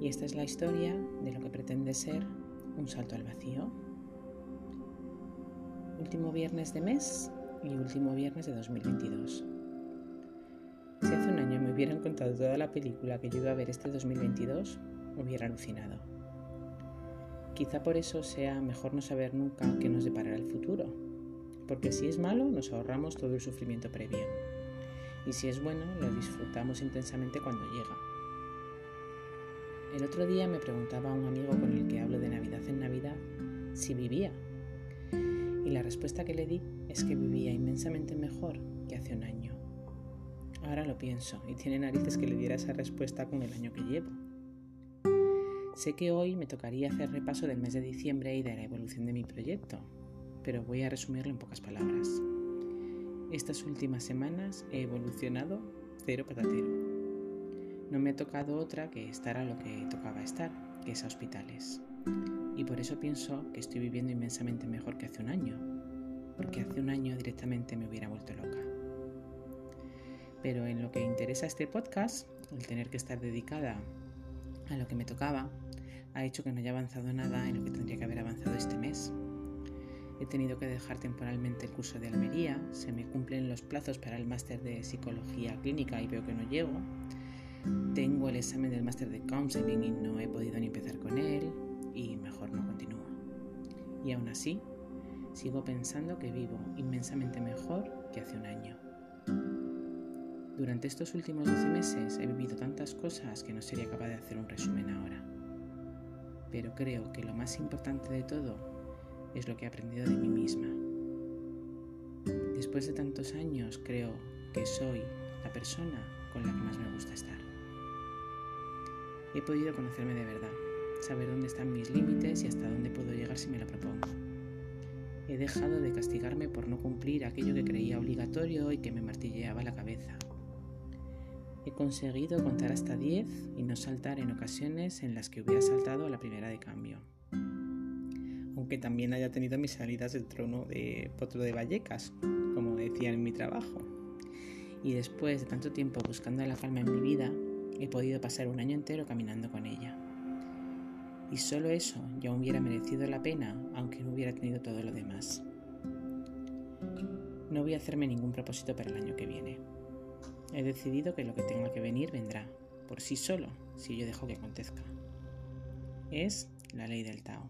Y esta es la historia de lo que pretende ser un salto al vacío. Último viernes de mes y último viernes de 2022. Si hace un año me hubieran contado toda la película que yo iba a ver este 2022, hubiera alucinado. Quizá por eso sea mejor no saber nunca qué nos deparará el futuro, porque si es malo nos ahorramos todo el sufrimiento previo, y si es bueno lo disfrutamos intensamente cuando llega. El otro día me preguntaba a un amigo con el que hablo de Navidad en Navidad si vivía, y la respuesta que le di es que vivía inmensamente mejor que hace un año. Ahora lo pienso y tiene narices que le diera esa respuesta con el año que llevo. Sé que hoy me tocaría hacer repaso del mes de diciembre y de la evolución de mi proyecto, pero voy a resumirlo en pocas palabras. Estas últimas semanas he evolucionado cero patatero. No me ha tocado otra que estar a lo que tocaba estar, que es a hospitales. Y por eso pienso que estoy viviendo inmensamente mejor que hace un año, porque hace un año directamente me hubiera vuelto loca. Pero en lo que interesa este podcast, el tener que estar dedicada a lo que me tocaba, ha hecho que no haya avanzado nada en lo que tendría que haber avanzado este mes. He tenido que dejar temporalmente el curso de Almería, se me cumplen los plazos para el máster de psicología clínica y veo que no llego. Tengo el examen del máster de counseling y no he podido ni empezar con él y mejor no continúo. Y aún así, sigo pensando que vivo inmensamente mejor que hace un año. Durante estos últimos 12 meses he vivido tantas cosas que no sería capaz de hacer un resumen ahora pero creo que lo más importante de todo es lo que he aprendido de mí misma. Después de tantos años creo que soy la persona con la que más me gusta estar. He podido conocerme de verdad, saber dónde están mis límites y hasta dónde puedo llegar si me lo propongo. He dejado de castigarme por no cumplir aquello que creía obligatorio y que me martilleaba la cabeza. He conseguido contar hasta 10 y no saltar en ocasiones en las que hubiera saltado a la primera de cambio. Aunque también haya tenido mis salidas del trono de potro de Vallecas, como decían en mi trabajo. Y después de tanto tiempo buscando la calma en mi vida, he podido pasar un año entero caminando con ella. Y solo eso ya hubiera merecido la pena, aunque no hubiera tenido todo lo demás. No voy a hacerme ningún propósito para el año que viene. He decidido que lo que tenga que venir vendrá, por sí solo, si yo dejo que acontezca. Es la ley del Tao.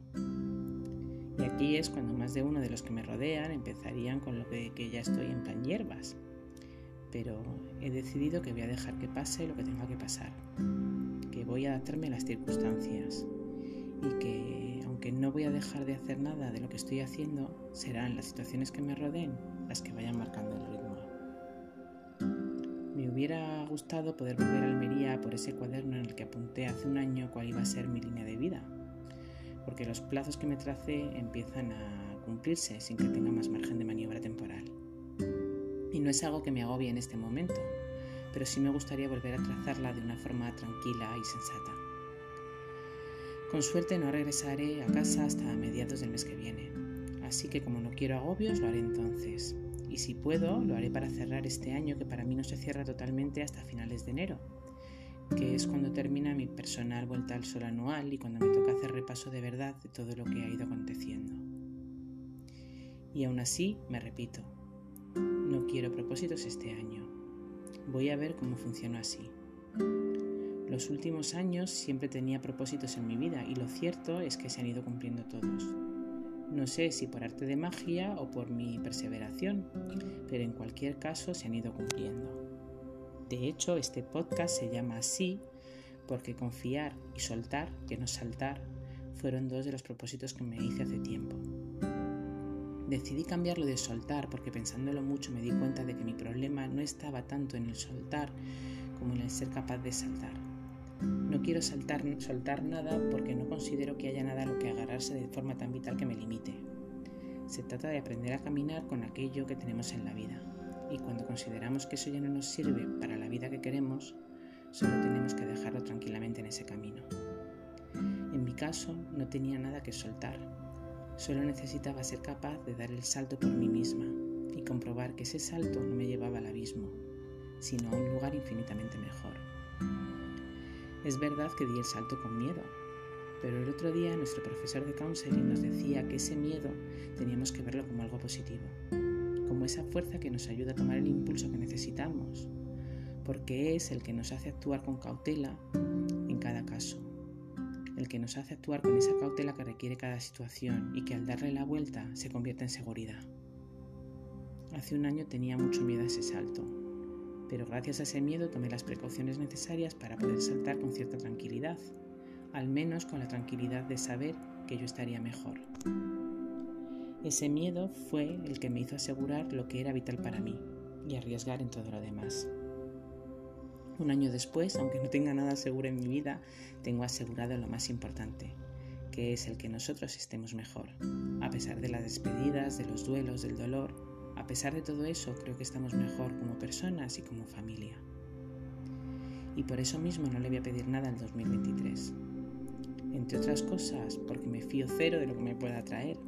Y aquí es cuando más de uno de los que me rodean empezarían con lo que, que ya estoy en plan hierbas. Pero he decidido que voy a dejar que pase lo que tenga que pasar, que voy a adaptarme a las circunstancias y que aunque no voy a dejar de hacer nada de lo que estoy haciendo, serán las situaciones que me rodeen las que vayan marcando el ritmo hubiera gustado poder volver a Almería por ese cuaderno en el que apunté hace un año cuál iba a ser mi línea de vida, porque los plazos que me tracé empiezan a cumplirse sin que tenga más margen de maniobra temporal. Y no es algo que me agobie en este momento, pero sí me gustaría volver a trazarla de una forma tranquila y sensata. Con suerte no regresaré a casa hasta mediados del mes que viene, así que como no quiero agobios lo haré entonces, y si puedo, lo haré para cerrar este año que para mí no se cierra totalmente hasta finales de enero, que es cuando termina mi personal vuelta al sol anual y cuando me toca hacer repaso de verdad de todo lo que ha ido aconteciendo. Y aún así, me repito, no quiero propósitos este año. Voy a ver cómo funciona así. Los últimos años siempre tenía propósitos en mi vida y lo cierto es que se han ido cumpliendo todos. No sé si por arte de magia o por mi perseveración, pero en cualquier caso se han ido cumpliendo. De hecho, este podcast se llama así porque confiar y soltar, que no saltar, fueron dos de los propósitos que me hice hace tiempo. Decidí cambiarlo de soltar porque pensándolo mucho me di cuenta de que mi problema no estaba tanto en el soltar como en el ser capaz de saltar. No quiero saltar, soltar nada porque no considero que haya nada a lo que agarrarse de forma tan vital que me limite. Se trata de aprender a caminar con aquello que tenemos en la vida. Y cuando consideramos que eso ya no nos sirve para la vida que queremos, solo tenemos que dejarlo tranquilamente en ese camino. En mi caso, no tenía nada que soltar. Solo necesitaba ser capaz de dar el salto por mí misma y comprobar que ese salto no me llevaba al abismo, sino a un lugar infinitamente mejor. Es verdad que di el salto con miedo, pero el otro día nuestro profesor de counseling nos decía que ese miedo teníamos que verlo como algo positivo, como esa fuerza que nos ayuda a tomar el impulso que necesitamos, porque es el que nos hace actuar con cautela en cada caso, el que nos hace actuar con esa cautela que requiere cada situación y que al darle la vuelta se convierte en seguridad. Hace un año tenía mucho miedo a ese salto, pero gracias a ese miedo tomé las precauciones necesarias para poder saltar con cierta tranquilidad al menos con la tranquilidad de saber que yo estaría mejor. Ese miedo fue el que me hizo asegurar lo que era vital para mí y arriesgar en todo lo demás. Un año después, aunque no tenga nada seguro en mi vida, tengo asegurado lo más importante, que es el que nosotros estemos mejor. A pesar de las despedidas, de los duelos, del dolor, a pesar de todo eso, creo que estamos mejor como personas y como familia. Y por eso mismo no le voy a pedir nada al 2023 entre otras cosas porque me fío cero de lo que me pueda traer.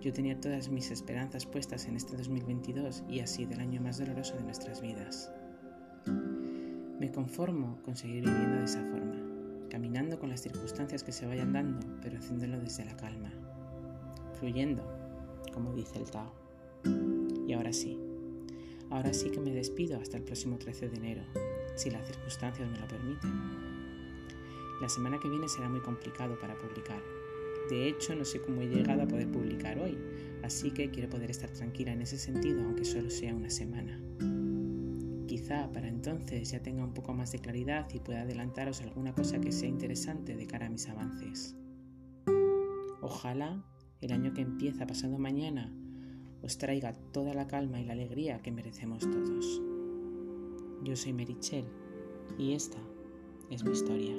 Yo tenía todas mis esperanzas puestas en este 2022 y así del año más doloroso de nuestras vidas. Me conformo con seguir viviendo de esa forma, caminando con las circunstancias que se vayan dando, pero haciéndolo desde la calma, fluyendo, como dice el Tao. Y ahora sí, ahora sí que me despido hasta el próximo 13 de enero, si las circunstancias me lo permiten. La semana que viene será muy complicado para publicar. De hecho, no sé cómo he llegado a poder publicar hoy, así que quiero poder estar tranquila en ese sentido, aunque solo sea una semana. Para entonces ya tenga un poco más de claridad y pueda adelantaros alguna cosa que sea interesante de cara a mis avances. Ojalá el año que empieza pasado mañana os traiga toda la calma y la alegría que merecemos todos. Yo soy Merichel y esta es mi historia.